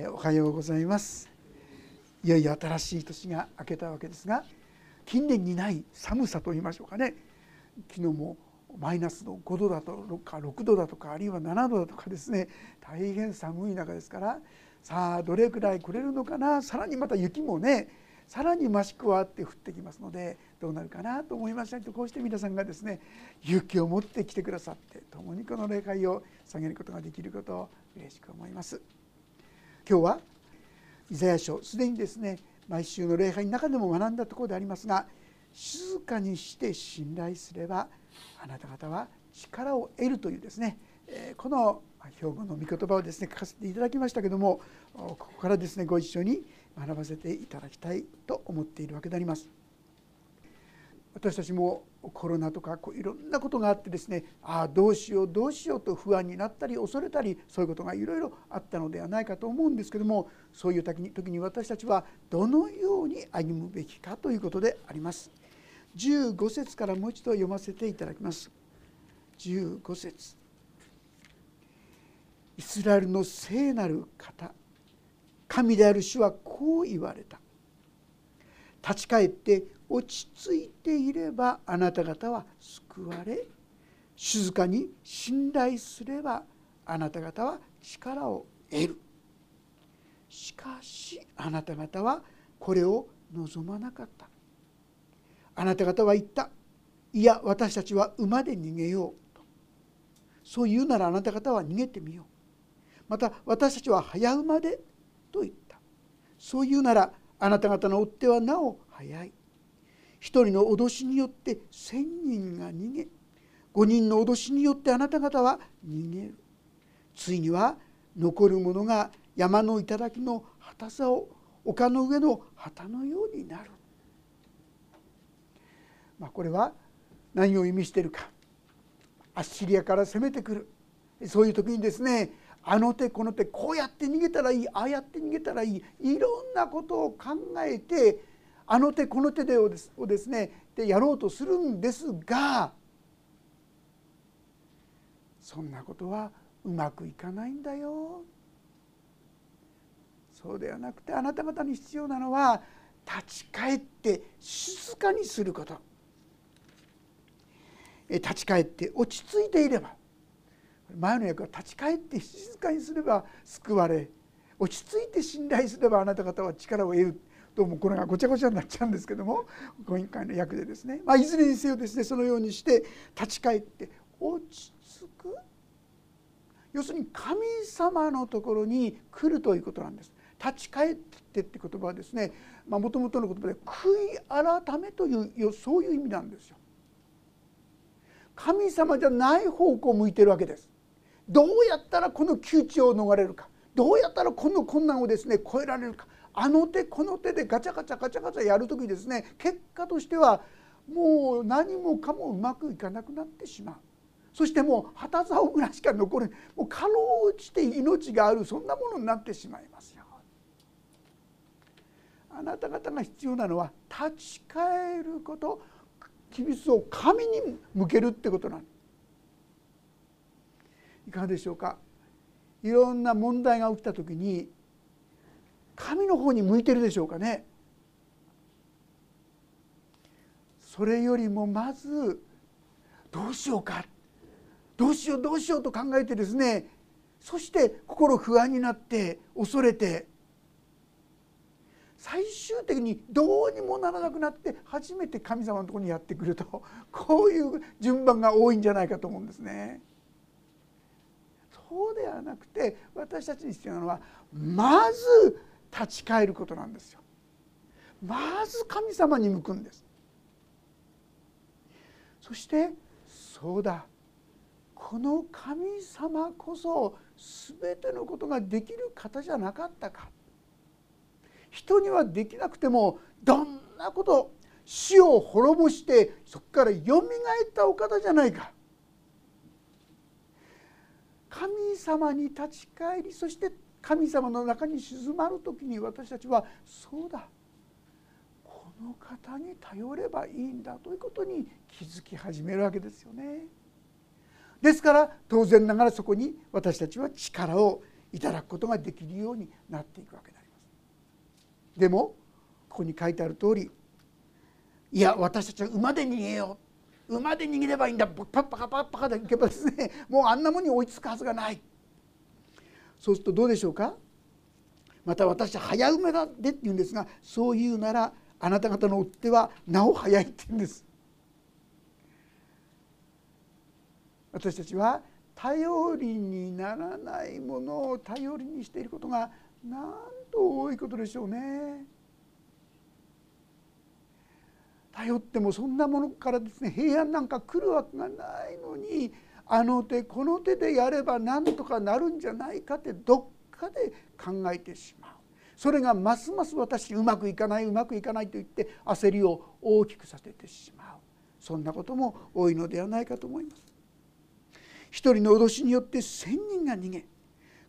えー、おはようございます。いよいよ新しい年が明けたわけですが近年にない寒さと言いましょうかね。昨日もマイナスの5度だとか6度だとかあるいは7度だとかですね大変寒い中ですからさあどれくらい来れるのかな？さらにまた雪もねさらに増し加わって降ってきますのでどうなるかなと思いましたとこうして皆さんがですね勇気を持って来てくださって共にこの礼拝を下げることができることを嬉しく思います。今日はイザヤ書すでにですね毎週の礼拝の中でも学んだところでありますが静かにして信頼すればあなた方は力を得るというですねこの標語の御言葉をですね書かせていただきましたけどもここからですねご一緒に学ばせていただきたいと思っているわけであります。私たちもコロナとかこういろんなことがあってですねああどうしようどうしようと不安になったり恐れたりそういうことがいろいろあったのではないかと思うんですけどもそういう時に時に私たちはどのように歩むべきかということであります。15節からもう一度読ませていただきます。15節イスラエルの聖なる方神である主はこう言われた立ち返って落ち着いていればあなた方は救われ静かに信頼すればあなた方は力を得る。しかしあなた方はこれを望まなかった。あなた方は言った。いや私たちは馬で逃げようと。そう言うならあなた方は逃げてみよう。また私たちは早馬でと言った。そう言うならあなた方の追ってはなお早い。一人の脅しによって千人が逃げ五人の脅しによってあなた方は逃げる。ついには残る者が山の頂の旗さを丘の上の旗のようになる、まあ、これは何を意味しているか。アッシリアから攻めてくる。そういう時にですねあの手この手こうやって逃げたらいいああやって逃げたらいいいろんなことを考えてあの手この手でをですねでやろうとするんですがそんなことはうまくいかないんだよ。そうではなくてあなた方に必要なのは立ち返って静かにすること。立ち返って落ち着いていれば。前の役は立ち返って静かにすれば救われ落ち着いて信頼すればあなた方は力を得る。どうもこれがごちゃごちゃになっちゃうんですけども今回の役でですね、まあ、いずれにせよですねそのようにして立ち返って落ち着く要するに神様のところに来るということなんです。立ち返ってって言葉はですねもともとの言葉で悔い改めというそういう意味なんですよ。神様じゃない方向を向いてるわけです。どうやったらこの窮地を逃れるかどうやったらこの困難をですね超えられるかあの手この手でガチャガチャガチャガチャやる時ですね結果としてはもう何もかもうまくいかなくなってしまう。そしてもう旗竿ぐらいしか残る。もうかろうじて命がある。そんなものになってしまいますよ。あなた方が必要なのは立ち返ること。キビスを神に向けるってことなんいかがでしょうか。いろんな問題が起きた時に神の方に向いてるでしょうかねそれよりもまずどうしようかどうしようどうしようと考えてですねそして心不安になって恐れて最終的にどうにもならなくなって初めて神様のところにやってくると こういう順番が多いんじゃないかと思うんですね。そうではなくて私たちに必要なのはまず立ち返ることなんですよ。まず神様に向くんです。そしてそうだこの神様こそ全てのことができる方じゃなかったか人にはできなくてもどんなこと死を滅ぼしてそこからよみがえったお方じゃないか神様に立ち返りそして神様の中に静まる時に私たちはそうだこの方に頼ればいいんだということに気づき始めるわけですよね。ですから当然ながらそこに私たちは力をいただくことができるようになっていくわけであります。でもここに書いてある通りいや私たちは馬で逃げよう馬で逃げればいいんだパッパカパッパカでいけばですねもうあんなものに追いつくはずがないそうするとどうでしょうか？また私早馬だでって言うんですがそう言うならあなた方の追ってはなお早いって言うんです私たちは頼りにならないものを頼りにしていることがなんと多いことでしょうね。頼ってもそんなものからですね平安なんか来るわけがないのにあの手この手でやればなんとかなるんじゃないかってどっかで考えてしまう。それがますます私うまくいかないうまくいかないと言って焦りを大きくさせてしまう。そんなことも多いのではないかと思います。一人の脅しによって千人が逃げ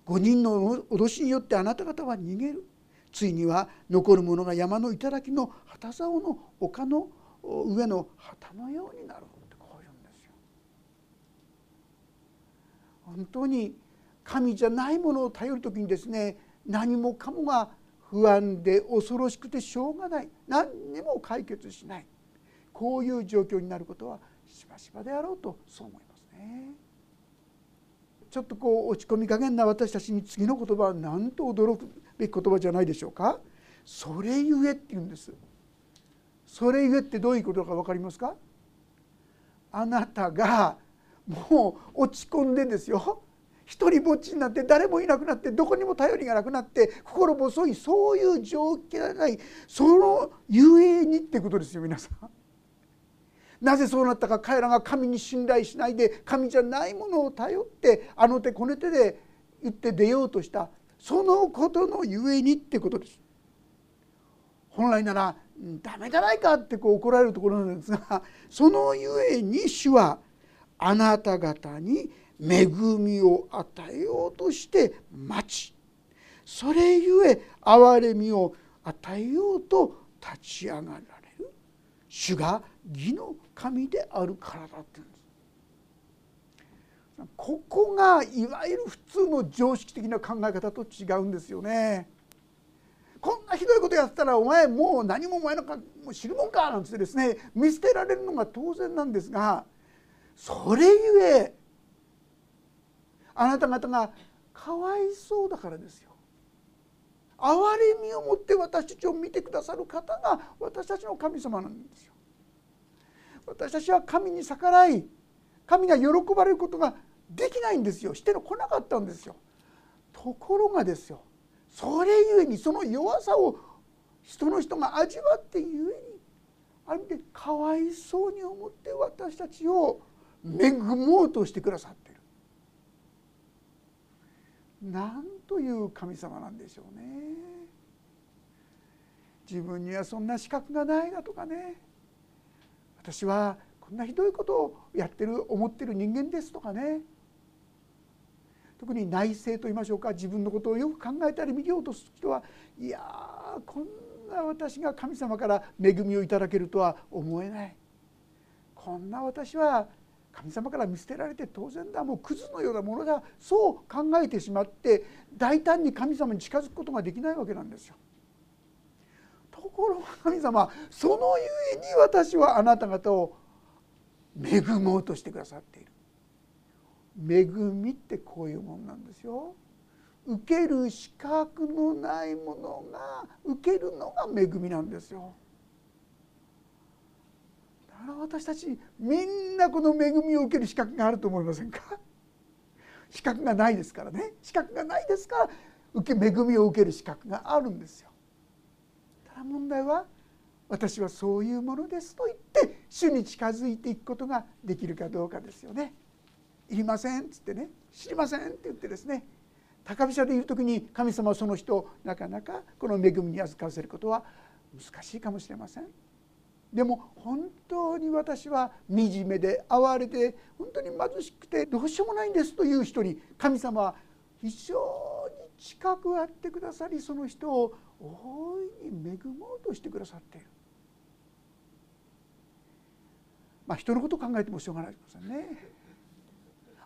五人の脅しによってあなた方は逃げる。ついには残る者が山の頂の旗竿の丘の上の旗のようになるってこういうんですよ。本当に神じゃないものを頼る時にですね何もかもが不安で恐ろしくてしょうがない何にも解決しないこういう状況になることはしばしばであろうとそう思いますね。ちょっとこう落ち込み加減な私たちに次の言葉はなんと驚くべき言葉じゃないでしょうか。それゆえって言うんです。それゆえってどういうことか分かりますか？あなたがもう落ち込んでですよ一人ぼっちになって誰もいなくなってどこにも頼りがなくなって心細いそういう状況がないそのゆえにってことですよ皆さん。なぜそうなったか彼らが神に信頼しないで神じゃないものを頼ってあの手この手で言って出ようとしたそのことのゆえにってことです。本来ならダメじゃないかってこう怒られるところなんですがそのゆえに主はあなた方に恵みを与えようとして待ち。それゆえ憐れみを与えようと立ち上がられる。主が義の神であるからだって言うんです。ここがいわゆる普通の常識的な考え方と違うんですよね。こんなひどいことやったらお前もう何もお前なんかもう知るもんかなんつってですね見捨てられるのが当然なんですがそれゆえあなた方がかわいそうだからですよ。憐れみを持って私たちを見てくださる方が私たちの神様なんですよ。私たちは神に逆らい神が喜ばれることができないんですよしての来なかったんですよところがですよそれゆえにその弱さを人の人が味わってゆえにある意味でかわいそうに思って私たちを恵もうとしてくださっている。なんという神様なんでしょうね。自分にはそんな資格がないだとかね。私はこんなひどいことをやってる思ってる人間ですとかね。特に内省と言いましょうか。自分のことをよく考えたり見ようとする人はいやこんな私が神様から恵みをいただけるとは思えない。こんな私は神様から見捨てられて当然だ。もうクズのようなものだそう考えてしまって大胆に神様に近づくことができないわけなんですよ。ところが神様そのゆえに私はあなた方を恵もうとしてくださっている。恵みってこういうもんなんですよ。受ける資格のないものが受けるのが恵みなんですよ。だから私たちみんなこの恵みを受ける資格があると思いませんか？資格がないですからね。資格がないですから受け恵みを受ける資格があるんですよ。ただ問題は私はそういうものですと言って主に近づいていくことができるかどうかですよね。いりませんっつってね。知りませんって言ってですね。高飛車でいる時に神様はその人をなかなかこの恵みに預かせることは難しいかもしれません。でも本当に私は惨めで哀れで本当に貧しくてどうしようもないんですという人に神様は非常に近くあってくださりその人を大いに恵もうとしてくださっている。まあ人のことを考えてもしょうがないですよね。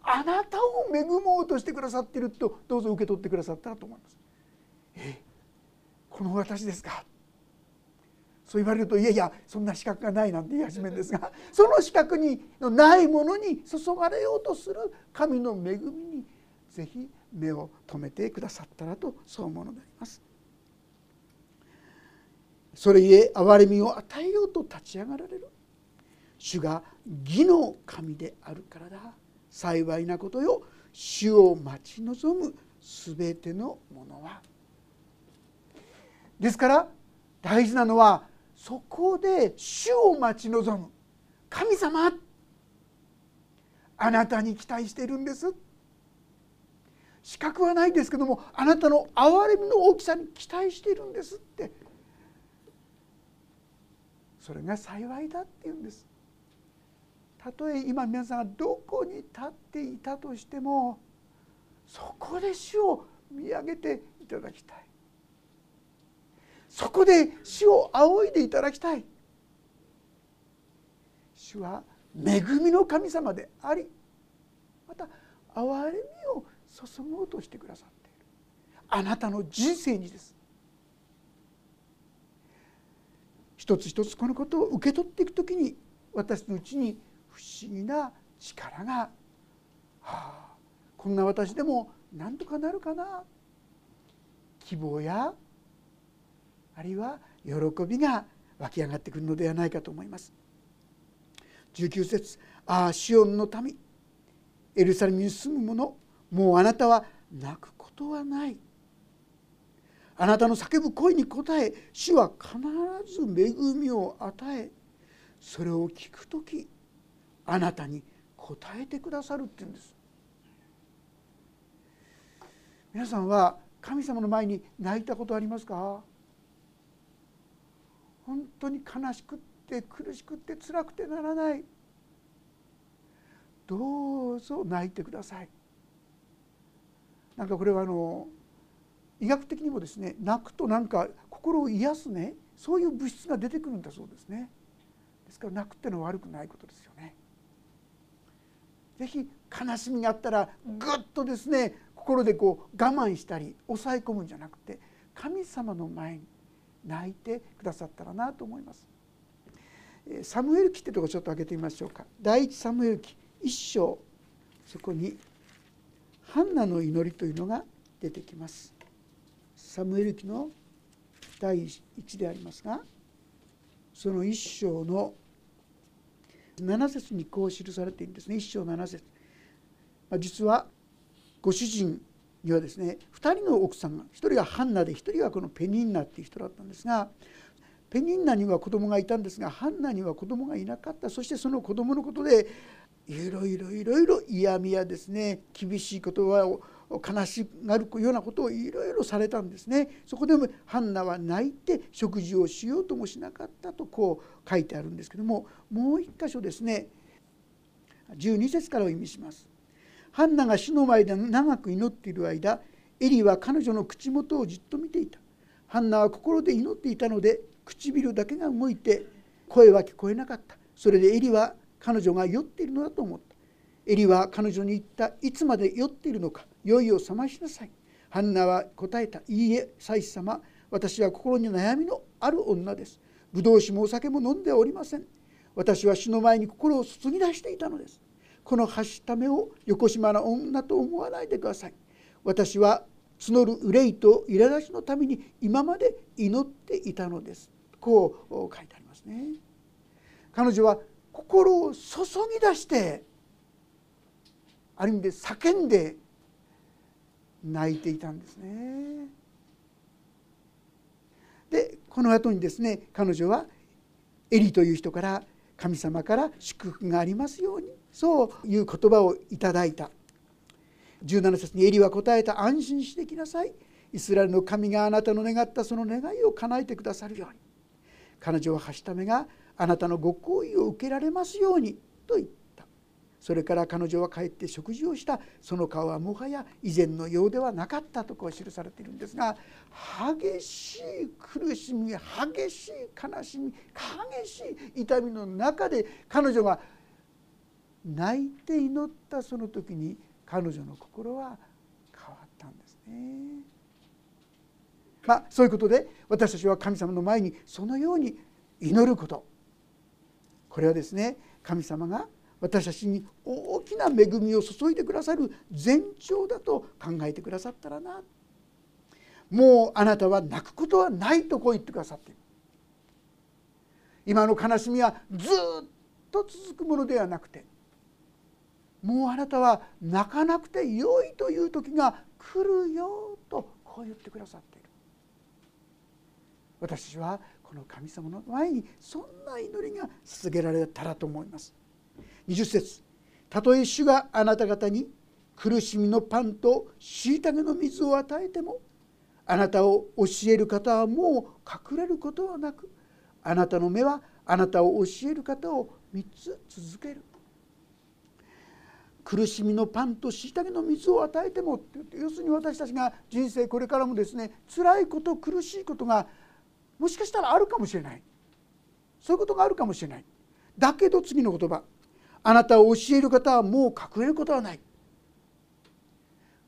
あなたを恵もうとしてくださっているとどうぞ受け取ってくださったらと思います。えこの私ですか？そう言われるといやいやそんな資格がないなんて言い始めるんですが その資格にのないものに注がれようとする神の恵みにぜひ目を留めてくださったらとそう思うのであります。それゆえ憐れみを与えようと立ち上がられる。主が義の神であるからだ。幸いなことよ。主を待ち望む全てのものは。ですから大事なのはそこで主を待ち望む。神様あなたに期待しているんです。資格はないですけどもあなたの憐れみの大きさに期待しているんですって。それが幸いだって言うんです。たとえ今皆さんがどこに立っていたとしてもそこで主を見上げていただきたい。そこで主を仰いでいただきたい。主は恵みの神様でありまた憐れみを注ごうとしてくださっている。あなたの人生にです。一つ一つこのことを受け取っていく時に私のうちに不思議な力が、はあ、こんな私でも何とかなるかな。希望やあるいは喜びが湧き上がってくるのではないかと思います。19節ああシオンの民エルサレムに住む者もうあなたは泣くことはない。あなたの叫ぶ声に応え主は必ず恵みを与えそれを聞く時あなたに応えてくださるって言うんです。皆さんは神様の前に泣いたことありますか？本当に悲しくって苦しくって辛くてならない。どうぞ泣いてください。なんかこれはあの医学的にもですね泣くとなんか心を癒すねそういう物質が出てくるんだそうですね。ですから泣くってのは悪くないことですよね。是非悲しみがあったらぐっとですね心でこう我慢したり抑え込むんじゃなくて神様の前に泣いてくださったらなと思います。サムエル記ってとこちょっと開けてみましょうか。第一サムエル記一章そこにハンナの祈りというのが出てきます。サムエル記の第1でありますがその1章の7節にこう記されているんですね。1章7節。ま実はご主人にはですね2人の奥さんが1人がハンナで1人はこのペニンナっていう人だったんですがペニンナには子供がいたんですがハンナには子供がいなかったそしてその子供のことでいろいろいろいろ嫌味やですね厳しい言葉を悲しがるようなことをいろいろされたんですねそこでもハンナは泣いて食事をしようともしなかったとこう書いてあるんですけどももう一箇所ですね12節からお読みします。ハンナが死の前で長く祈っている間エリは彼女の口元をじっと見ていた。ハンナは心で祈っていたので唇だけが動いて声は聞こえなかった。それでエリは彼女が酔っているのだと思った。エリは彼女に言った。いつまで酔っているのか酔いを覚ましなさい。ハンナは答えた。いいえ祭司様私は心に悩みのある女です。ブドウ酒もお酒も飲んでおりません。私は死の前に心を注ぎ出していたのです。このはしためを横島な女と思わないでください。私は募る憂いと苛立ちのために今まで祈っていたのです。こう書いてありますね。彼女は心を注ぎ出してある意味で叫んで泣いていたんですね。でこの後にですね彼女はエリという人から神様から祝福がありますように。そういう言葉をいただいた。17節にエリは答えた。安心してきなさい。イスラエルの神があなたの願ったその願いを叶えてくださるように。彼女ははしためがあなたのご好意を受けられますようにと言った。それから彼女は帰って食事をした。その顔はもはや以前のようではなかったとこう記されているんですが激しい苦しみ激しい悲しみ激しい痛みの中で彼女が泣いて祈ったその時に彼女の心は変わったんですね。まあ、そういうことで私たちは神様の前にそのように祈ること。これはですね神様が私たちに大きな恵みを注いでくださる前兆だと考えてくださったらな。もうあなたは泣くことはないとこう言ってくださっている。今の悲しみはずっと続くものではなくてもうあなたは泣かなくてよいという時が来るよとこう言ってくださっている。私はこの神様の前にそんな祈りが捧げられたらと思います。20節。たとえ主があなた方に苦しみのパンと虐げの水を与えてもあなたを教える方はもう隠れることはなくあなたの目はあなたを教える方を3つ続ける。苦しみのパンと虐げの水を与えても要するに私たちが人生これからもですね辛いこと苦しいことがもしかしたらあるかもしれない。そういうことがあるかもしれない。だけど次の言葉あなたを教える方はもう隠れることはない。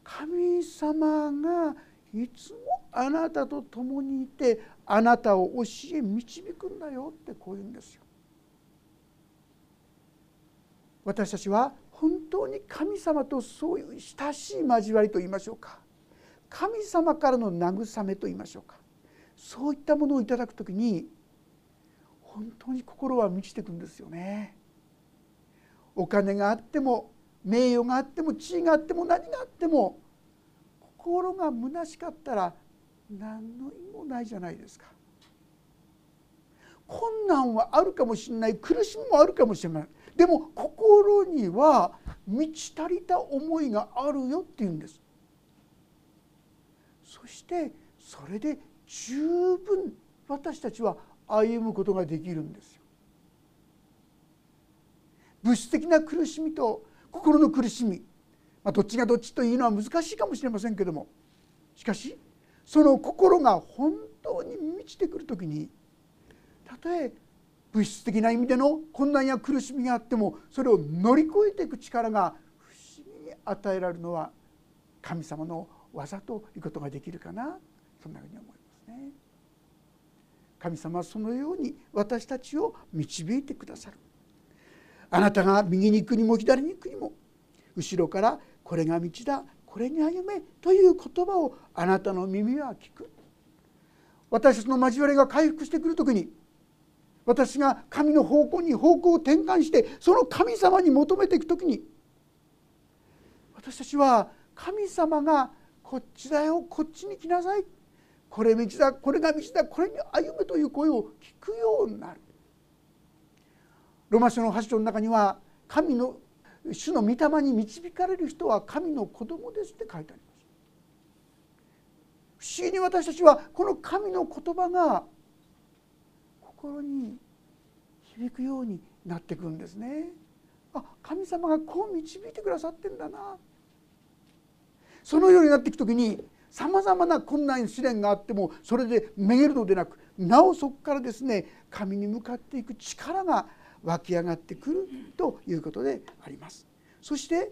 神様がいつもあなたと共にいてあなたを教え導くんだよってこう言うんですよ。私たちは本当に神様とそういう親しい交わりと言いましょうか神様からの慰めと言いましょうかそういったものをいただく時に本当に心は満ちていくんですよね。お金があっても名誉があっても地位があっても何があっても心が虚しかったら何の意味もないじゃないですか。困難はあるかもしれない苦しみもあるかもしれないでも心には満ち足りた思いがあるよっていうんです。そしてそれで十分私たちは歩むことができるんですよ。物質的な苦しみと心の苦しみ、まあ、どっちがどっちというのは難しいかもしれませんけども。しかしその心が本当に満ちてくる時にたとえ物質的な意味での困難や苦しみがあってもそれを乗り越えていく力が不思議に与えられるのは神様の技ということができるかなそんなふうに思いますね。神様はそのように私たちを導いてくださる。あなたが右に行くにも左に行くにも後ろからこれが道だこれに歩めという言葉をあなたの耳は聞く私たちの交わりが回復してくる時に私が神の方向に方向を転換してその神様に求めていく時に私たちは神様がこっちだよこっちに来なさい。これ道だこれが道だこれに歩めという声を聞くようになる。ロマ書の8章の中には神の主の御霊に導かれる人は神の子供ですって書いてあります。不思議に私たちはこの神の言葉が心に響くようになってくるんですねあ神様がこう導いてくださってんだなそのようになっていく時にさまざまな困難試練があってもそれでめげるのでなくなおそこからですね神に向かっていく力が湧き上がってくるということであります。そして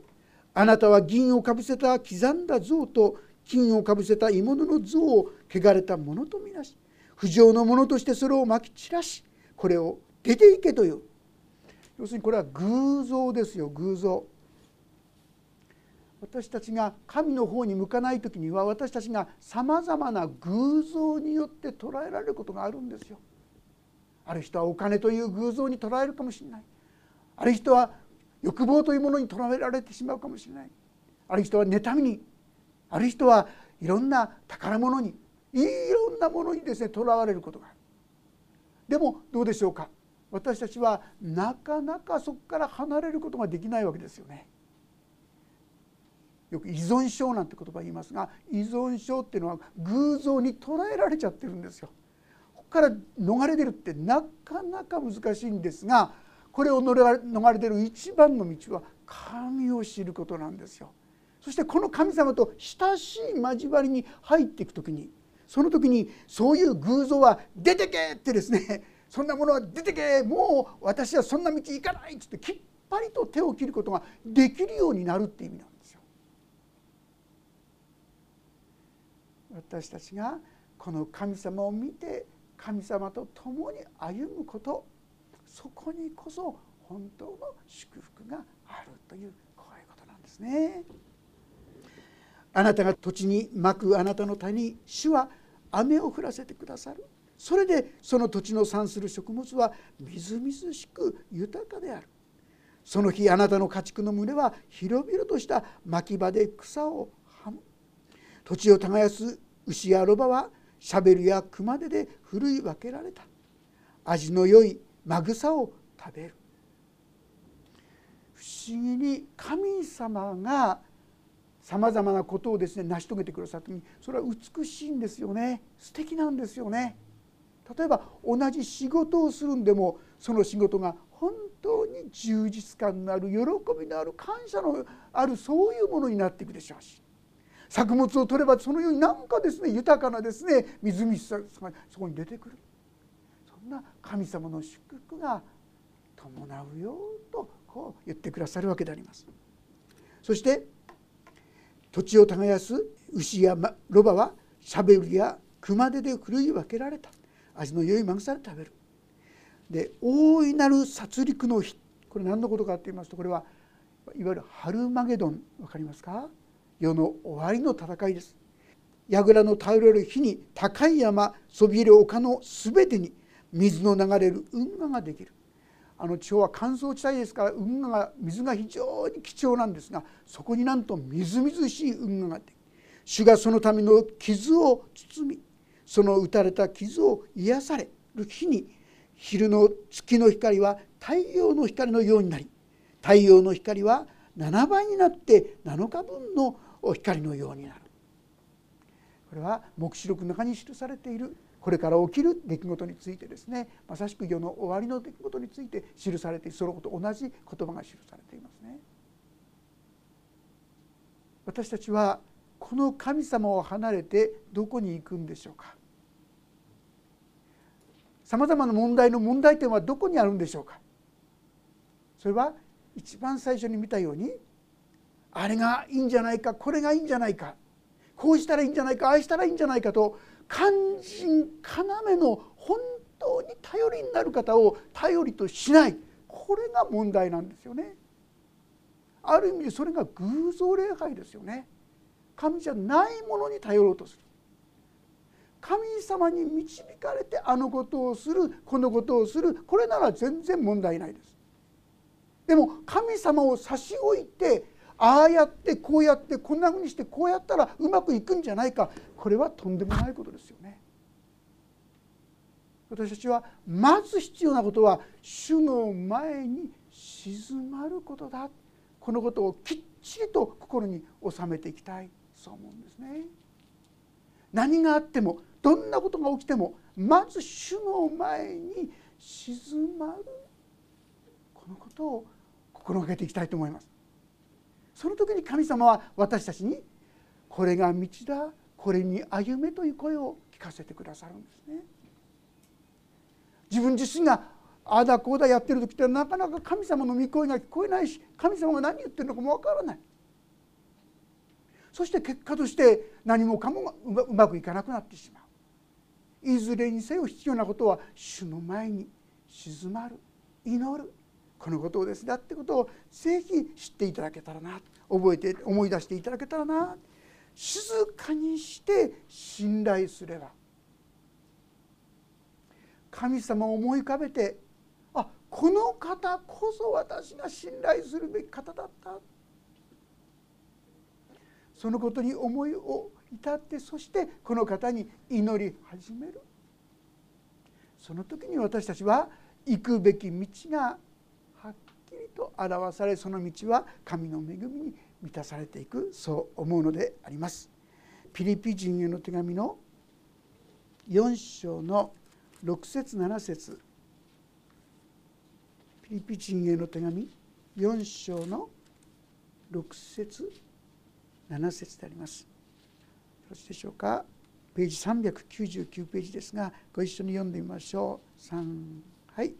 あなたは銀をかぶせた刻んだ像と金をかぶせた鋳物の像を汚れたものとみなし不浄のものとしてそれをまき散らしこれを出ていけという。要するにこれは偶像ですよ偶像。私たちが神の方に向かない時には私たちがさまざまな偶像によって捉えられることがあるんですよ。ある人はお金という偶像に捉えるかもしれない。ある人は欲望というものにとらえられてしまうかもしれない。ある人は妬みに。ある人はいろんな宝物に。いろんなものにですねとらわれることがあるでもどうでしょうか？私たちはなかなかそこから離れることができないわけですよね。よく依存症なんて言葉言いますが依存症っていうのは偶像に捉えられちゃってるんですよ。から逃れ出るってなかなか難しいんですがこれを逃れ出る一番の道は神を知ることなんですよ。そしてこの神様と親しい交わりに入っていく時にその時にそういう偶像は出てけってですね そんなものは出てけもう私はそんな道行かないっつってきっぱりと手を切ることができるようになるって意味なんですよ。私たちがこの神様を見て神様と共に歩むことそこにこそ本当の祝福があるというこういうことなんですね。あなたが土地にまくあなたの谷に主は雨を降らせてくださる。それでその土地の産する食物はみずみずしく豊かである。その日あなたの家畜の群れは広々とした牧場で草をはむ。土地を耕す牛やロバはシャベルや熊手でふるい分けられた。味の良いマグサを食べる。不思議に神様がさまざまなことをですね成し遂げてくださった時にそれは美しいんですよね素敵なんですよね。例えば同じ仕事をするんでもその仕事が本当に充実感のある喜びのある感謝のあるそういうものになっていくでしょうし作物を取ればそのように何かですね豊かなですねみずみずしさがそこに出てくるそんな神様の祝福が伴うよとこう言ってくださるわけであります。そして土地を耕す牛やロバはシャベルや熊手でふるい分けられた。味の良いまぐさで食べる。で大いなる殺戮の日これ何のことかと言いますとこれはいわゆるハルマゲドン分かりますか？世の終わりの戦いです。櫓の頼れる日に高い山そびえる丘の全てに水の流れる運河ができる。あの地方は乾燥地帯ですから運河が水が非常に貴重なんですがそこになんとみずみずしい運河がで主がそのための傷を包みその打たれた傷を癒される日に昼の月の光は太陽の光のようになり太陽の光は7倍になって7日分の光のようになる。これは黙示録の中に記されているこれから起きる出来事についてですねまさしく世の終わりの出来事について記されているそのこと同じ言葉が記されていますね。私たちはこの神様を離れてどこに行くんでしょうかさまざまな問題の問題点はどこにあるんでしょうかそれは一番最初に見たようにあれがいいんじゃないかこれがいいんじゃないかこうしたらいいんじゃないかああしたらいいんじゃないかと肝心要の本当に頼りになる方を頼りとしないこれが問題なんですよね。ある意味でそれが偶像礼拝ですよね。神じゃないものに頼ろうとする。神様に導かれてあのことをするこのことをするこれなら全然問題ないです。でも神様を差し置いてああやってこうやってこんなふうにしてこうやったらうまくいくんじゃないかこれはとんでもないことですよね。私たちはまず必要なことは主の前に静まることだこのことをきっちりと心に収めていきたいそう思うんですね。何があってもどんなことが起きてもまず主の前に静まるこのことを心がけていきたいと思います。その時に神様は私たちにこれが道だこれに歩めという声を聞かせてくださるんですね。自分自身があだこうだやってる時ってなかなか神様の御声が聞こえないし神様が何言ってるのかもわからない。そして結果として何もかもうまくいかなくなってしまう。いずれにせよ必要なことは主の前に静まる祈る。このことをですだってことをぜひ知っていただけたらな覚えて思い出していただけたらな静かにして信頼すれば神様を思い浮かべてあこの方こそ私が信頼するべき方だった。そのことに思いを至ってそしてこの方に祈り始める。その時に私たちは行くべき道がと表されその道は神の恵みに満たされていくそう思うのであります。ピリピ人への手紙の4章の6節7節ピリピ人への手紙4章の6節7節であります。よろしいでしょうか？ページ399ページですがご一緒に読んでみましょう3はい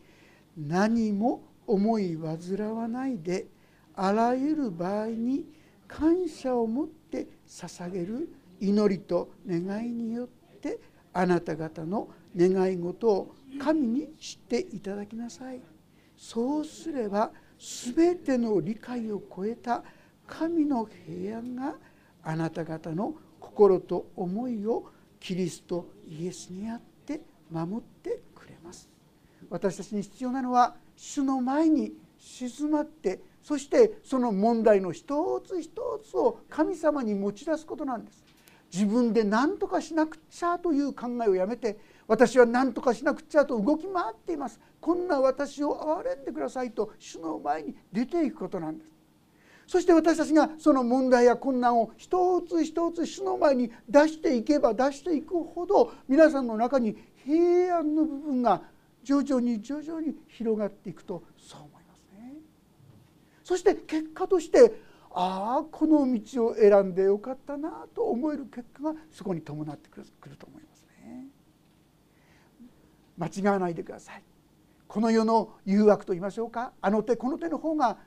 何も思い煩わないであらゆる場合に感謝を持って捧げる祈りと願いによってあなた方の願い事を神に知っていただきなさい。そうすれば全ての理解を超えた神の平安があなた方の心と思いをキリストイエスにあって守ってくれます。私たちに必要なのは主の前に静まってそしてその問題の一つ一つを神様に持ち出すことなんです。自分で何とかしなくちゃという考えをやめて私は何とかしなくちゃと動き回っています。こんな私を憐れんでくださいと主の前に出ていくことなんです。そして私たちがその問題や困難を一つ一つ主の前に出していけば出していくほど皆さんの中に平安の部分が徐々に徐々に広がっていくとそう思いますね。そして結果としてああこの道を選んでよかったなと思える結果がそこに伴ってくると思いますね。間違わないでください。この世の誘惑と言いましょうかあの手この手の方が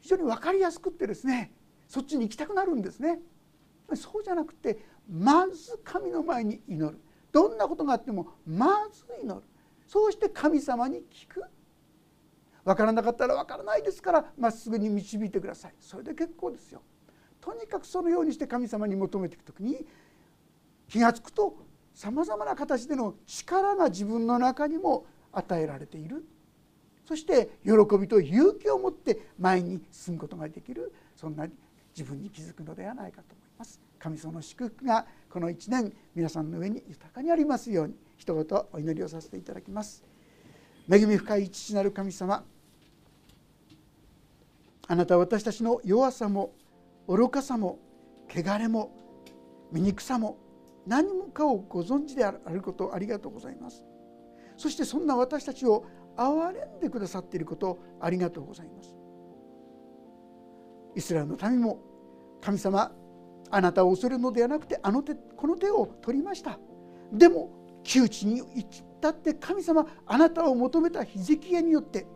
非常に分かりやすくってですねそっちに行きたくなるんですね。そうじゃなくてまず神の前に祈るどんなことがあってもまず祈るそうして神様に聞く。分からなかったら分からないですからまっすぐに導いてください。それで結構ですよ。とにかくそのようにして神様に求めていく時に気が付くとさまざまな形での力が自分の中にも与えられている。そして喜びと勇気を持って前に進むことができる。そんな自分に気づくのではないかと思います。神様の祝福がこの1年皆さんの上に豊かにありますように。一言お祈りをさせていただきます。恵み深い父なる神様あなたは私たちの弱さも愚かさも汚れも醜さも何もかをご存知であることありがとうございます。そしてそんな私たちを憐れんでくださっていることありがとうございます。イスラエルの民も神様あなたを恐れるのではなくてあの手この手を取りました。でも窮地に至って神様あなたを求めたヒゼキヤによって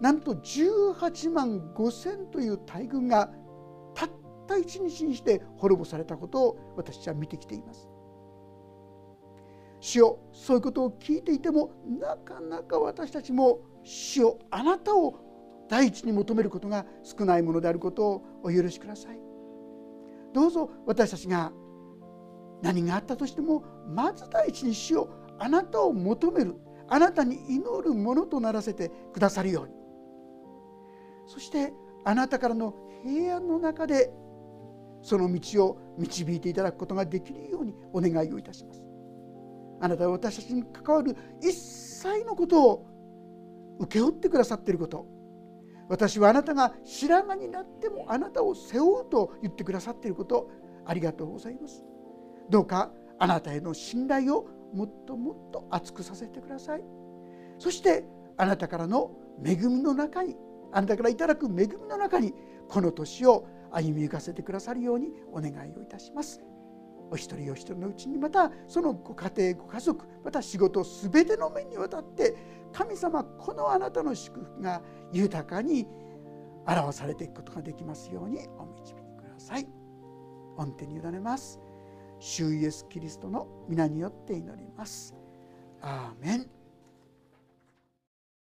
なんと18万5千という大軍がたった一日にして滅ぼされたことを私は見てきています。主よそういうことを聞いていてもなかなか私たちも主よあなたを第一に求めることが少ないものであることをお許しください。どうぞ私たちが何があったとしてもまず第一に主よあなたを求めるあなたに祈るものとならせてくださるようにそしてあなたからの平安の中でその道を導いていただくことができるようにお願いをいたします。あなたは私たちに関わる一切のことを請け負ってくださっていること私はあなたが白髪になってもあなたを背負うと言ってくださっていることありがとうございます。どうかあなたへの信頼をもっともっと厚くさせてください。そしてあなたからの恵みの中にあなたからいただく恵みの中にこの年を歩みゆかせてくださるようにお願いをいたします。お一人お一人のうちにまたそのご家庭ご家族また仕事全ての面にわたって神様このあなたの祝福が豊かに表されていくことができますようにお導きください。御手に委ねます。主イエスキリストの皆によって祈ります。アーメン